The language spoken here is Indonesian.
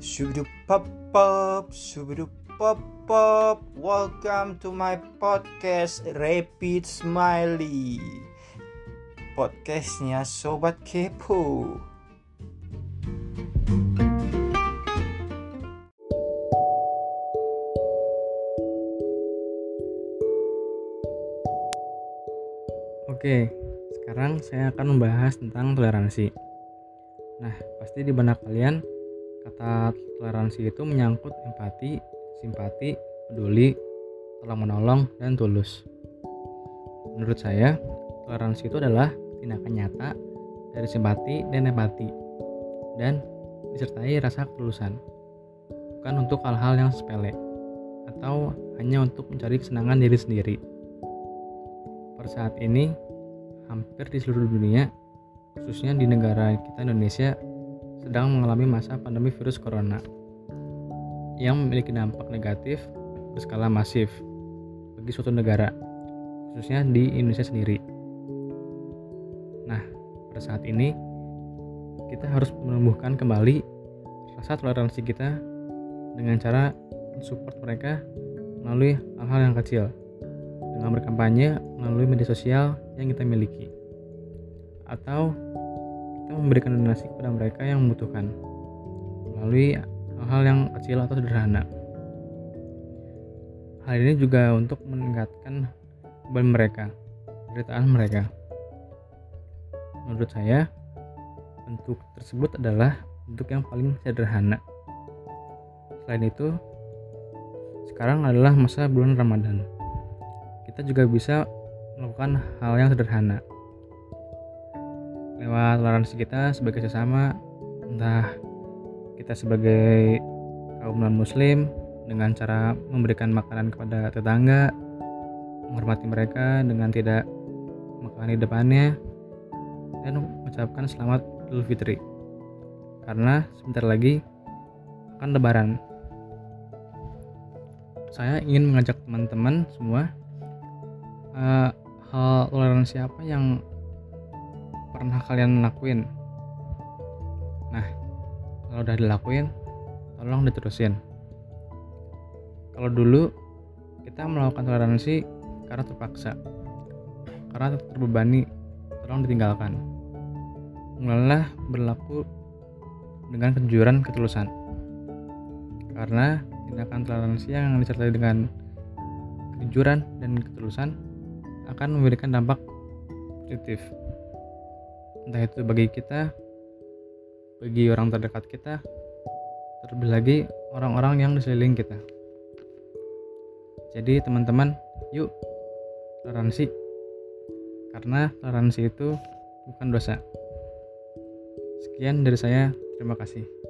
Shubidu pop pop, shubidu pop pop. Welcome to my podcast Rapid Smiley. Podcastnya Sobat Kepo. Oke, sekarang saya akan membahas tentang toleransi. Nah, pasti di benak kalian kata toleransi itu menyangkut empati, simpati, peduli, tolong menolong, dan tulus. Menurut saya, toleransi itu adalah tindakan nyata dari simpati dan empati dan disertai rasa ketulusan. Bukan untuk hal-hal yang sepele atau hanya untuk mencari kesenangan diri sendiri. Per saat ini, hampir di seluruh dunia, khususnya di negara kita Indonesia, sedang mengalami masa pandemi virus corona yang memiliki dampak negatif berskala masif bagi suatu negara, khususnya di Indonesia sendiri. Nah, pada saat ini kita harus menumbuhkan kembali rasa toleransi kita dengan cara mensupport mereka melalui hal-hal yang kecil dengan berkampanye melalui media sosial yang kita miliki atau kita memberikan donasi kepada mereka yang membutuhkan. Melalui hal-hal yang kecil atau sederhana. Hal ini juga untuk meningkatkan beban mereka penderitaan mereka. Menurut saya bentuk tersebut adalah bentuk yang paling sederhana. Selain itu sekarang adalah masa bulan Ramadan. Kita juga bisa melakukan hal yang sederhana lewat toleransi kita sebagai sesama. Entah kita sebagai kaum non muslim dengan cara memberikan makanan kepada tetangga menghormati mereka dengan tidak makan di depannya dan mengucapkan selamat Idul Fitri. Karena sebentar lagi akan lebaran. Saya ingin mengajak teman-teman semua uh, hal toleransi apa yang pernah kalian lakuin? Nah kalau udah dilakuin tolong diterusin. Kalau dulu kita melakukan toleransi karena terpaksa. Karena terbebani tolong ditinggalkan. Mulailah berlaku dengan kejujuran ketulusan. Karena tindakan toleransi yang disertai dengan kejujuran dan ketulusan akan memberikan dampak positif entah itu bagi kita bagi orang terdekat kita terlebih lagi orang-orang yang di kita. Jadi teman-teman yuk toleransi. Karena toleransi itu bukan dosa. Sekian dari saya. Terima kasih